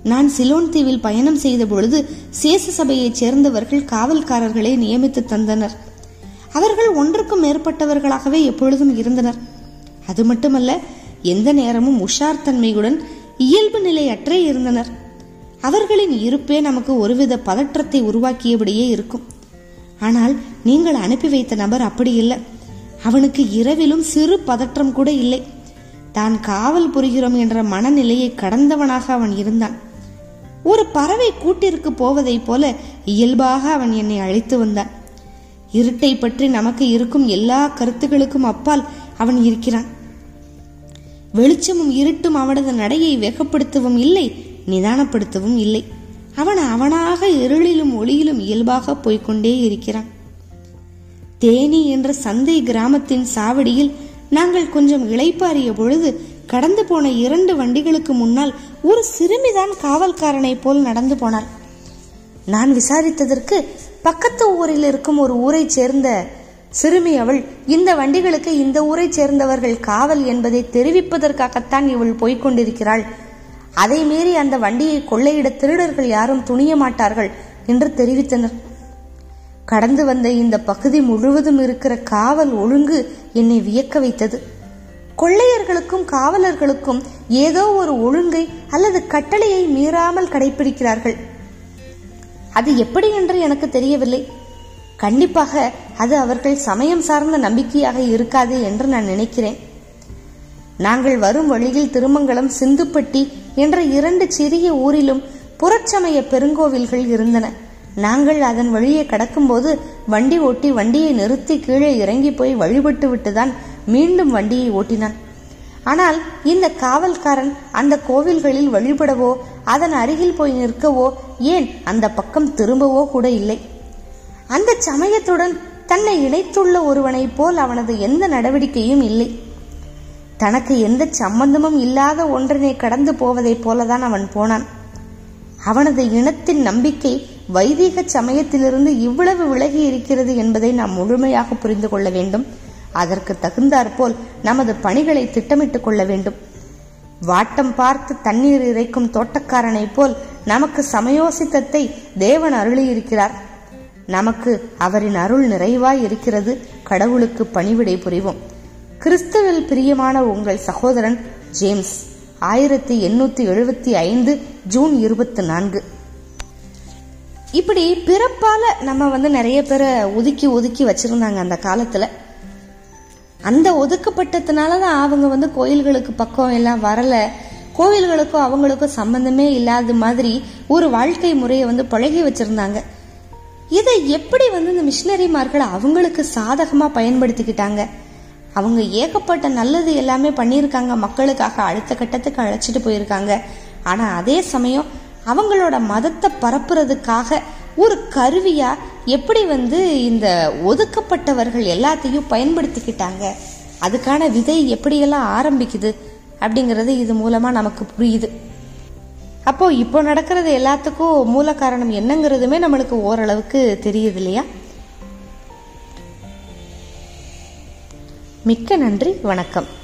நான் சிலோன் தீவில் பயணம் செய்த பொழுது சேச சபையைச் சேர்ந்தவர்கள் காவல்காரர்களை நியமித்து தந்தனர். அவர்கள் ஒன்றுக்கும் மேற்பட்டவர்களாகவே எப்பொழுதும் இருந்தனர். அது மட்டுமல்ல எந்த நேரமும் உஷார் தன்மையுடன் இயல்பு நிலையற்றே இருந்தனர். அவர்களின் இருப்பே நமக்கு ஒருவித பதற்றத்தை உருவாக்கியபடியே இருக்கும். ஆனால் நீங்கள் அனுப்பி வைத்த நபர் அப்படி இல்லை. அவனுக்கு இரவிலும் சிறு பதற்றம் கூட இல்லை. தான் காவல் புரிகிறோம் என்ற மனநிலையை கடந்தவனாக அவன் இருந்தான். ஒரு பறவை கூட்டிற்கு போவதைப் போல இயல்பாக அவன் என்னை அழைத்து வந்தான். இருட்டை பற்றி நமக்கு இருக்கும் எல்லா கருத்துகளுக்கும் அப்பால் அவன் இருக்கிறான். வெளிச்சமும் இருட்டும் அவனது நடையை வெகப்படுத்தவும் இல்லை. நிதானப்படுத்தவும் இல்லை. அவன் அவனாக இருளிலும் ஒளியிலும் இயல்பாக போய்கொண்டே இருக்கிறான். தேனி என்ற சந்தை கிராமத்தின் சாவடியில் நாங்கள் கொஞ்சம் இளைப்பாறிய பொழுது கடந்து போன இரண்டு வண்டிகளுக்கு முன்னால் ஒரு சிறுமிதான் காவல்காரனை போல் நடந்து போனாள். நான் விசாரித்ததற்கு பக்கத்து ஊரில் இருக்கும் ஒரு ஊரை சேர்ந்த சிறுமி அவள் இந்த வண்டிகளுக்கு இந்த ஊரை சேர்ந்தவர்கள் காவல் என்பதை தெரிவிப்பதற்காகத்தான் இவள் போய்கொண்டிருக்கிறாள் அதை மீறி அந்த வண்டியை கொள்ளையிட திருடர்கள் யாரும் துணிய மாட்டார்கள் என்று தெரிவித்தனர். கடந்து வந்த இந்த பகுதி முழுவதும் இருக்கிற காவல் ஒழுங்கு என்னை வியக்க வைத்தது. கொள்ளையர்களுக்கும் காவலர்களுக்கும் ஏதோ ஒரு ஒழுங்கை அல்லது கட்டளையை மீறாமல் கடைபிடிக்கிறார்கள் அது எப்படி என்று எனக்கு தெரியவில்லை. கண்டிப்பாக அது அவர்கள் சமயம் சார்ந்த நம்பிக்கையாக இருக்காது என்று நான் நினைக்கிறேன். நாங்கள் வரும் வழியில் திருமங்கலம் சிந்துப்பட்டி என்ற இரண்டு சிறிய ஊரிலும் புறச்சமய பெருங்கோவில்கள் இருந்தன. நாங்கள் அதன் வழியை கடக்கும்போது வண்டி ஓட்டி வண்டியை நிறுத்தி கீழே இறங்கி போய் வழிபட்டு விட்டுதான் மீண்டும் வண்டியை ஓட்டினான். ஆனால் இந்த காவல்காரன் அந்த கோவில்களில் வழிபடவோ அதன் அருகில் போய் நிற்கவோ ஏன் அந்த பக்கம் திரும்பவோ கூட இல்லை. அந்த சமயத்துடன் தன்னை இணைத்துள்ள ஒருவனைப் போல் அவனது எந்த நடவடிக்கையும் இல்லை. தனக்கு எந்த சம்பந்தமும் இல்லாத ஒன்றினை கடந்து போவதைப் போலதான் அவன் போனான். அவனது இனத்தின் நம்பிக்கை வைதிக சமயத்திலிருந்து இவ்வளவு விலகி இருக்கிறது என்பதை நாம் முழுமையாக புரிந்து கொள்ள வேண்டும். அதற்கு தகுந்தாற்போல் நமது பணிகளை திட்டமிட்டுக் கொள்ள வேண்டும். வாட்டம் பார்த்து தண்ணீர் இறைக்கும் தோட்டக்காரனைப் போல் நமக்கு சமயோசித்தத்தை தேவன் அருளியிருக்கிறார். நமக்கு அவரின் அருள் நிறைவாய் இருக்கிறது. கடவுளுக்கு பணிவிடை புரிவோம். கிறிஸ்தவில் பிரியமான உங்கள் சகோதரன் ஜேம்ஸ். ஆயிரத்தி எண்ணூத்தி எழுபத்தி ஐந்து ஜூன் இருபத்தி நான்கு. இப்படி பிறப்பால நம்ம வந்து நிறைய பேரை ஒதுக்கி ஒதுக்கி வச்சிருந்தாங்க அந்த காலத்துல. அந்த ஒதுக்கப்பட்டதுனால தான் அவங்க வந்து கோயில்களுக்கு பக்கம் எல்லாம் வரல. கோவில்களுக்கும் அவங்களுக்கும் சம்பந்தமே இல்லாத மாதிரி ஒரு வாழ்க்கை முறையை வந்து பழகி வச்சிருந்தாங்க. இதை எப்படி வந்து இந்த மிஷினரிமார்கள் அவங்களுக்கு சாதகமா பயன்படுத்திக்கிட்டாங்க? அவங்க ஏகப்பட்ட நல்லது எல்லாமே பண்ணியிருக்காங்க மக்களுக்காக அடுத்த கட்டத்துக்கு அழைச்சிட்டு போயிருக்காங்க. ஆனா அதே சமயம் அவங்களோட மதத்தை பரப்புறதுக்காக ஒரு கருவியா எப்படி வந்து இந்த ஒதுக்கப்பட்டவர்கள் எல்லாத்தையும் பயன்படுத்திக்கிட்டாங்க? அதுக்கான விதை எப்படியெல்லாம் ஆரம்பிக்குது அப்படிங்கிறது இது மூலமா நமக்கு புரியுது. அப்போ இப்போ நடக்கிறது எல்லாத்துக்கும் மூல காரணம் என்னங்கிறதுமே நம்மளுக்கு ஓரளவுக்கு தெரியுது இல்லையா? மிக்க நன்றி வணக்கம்.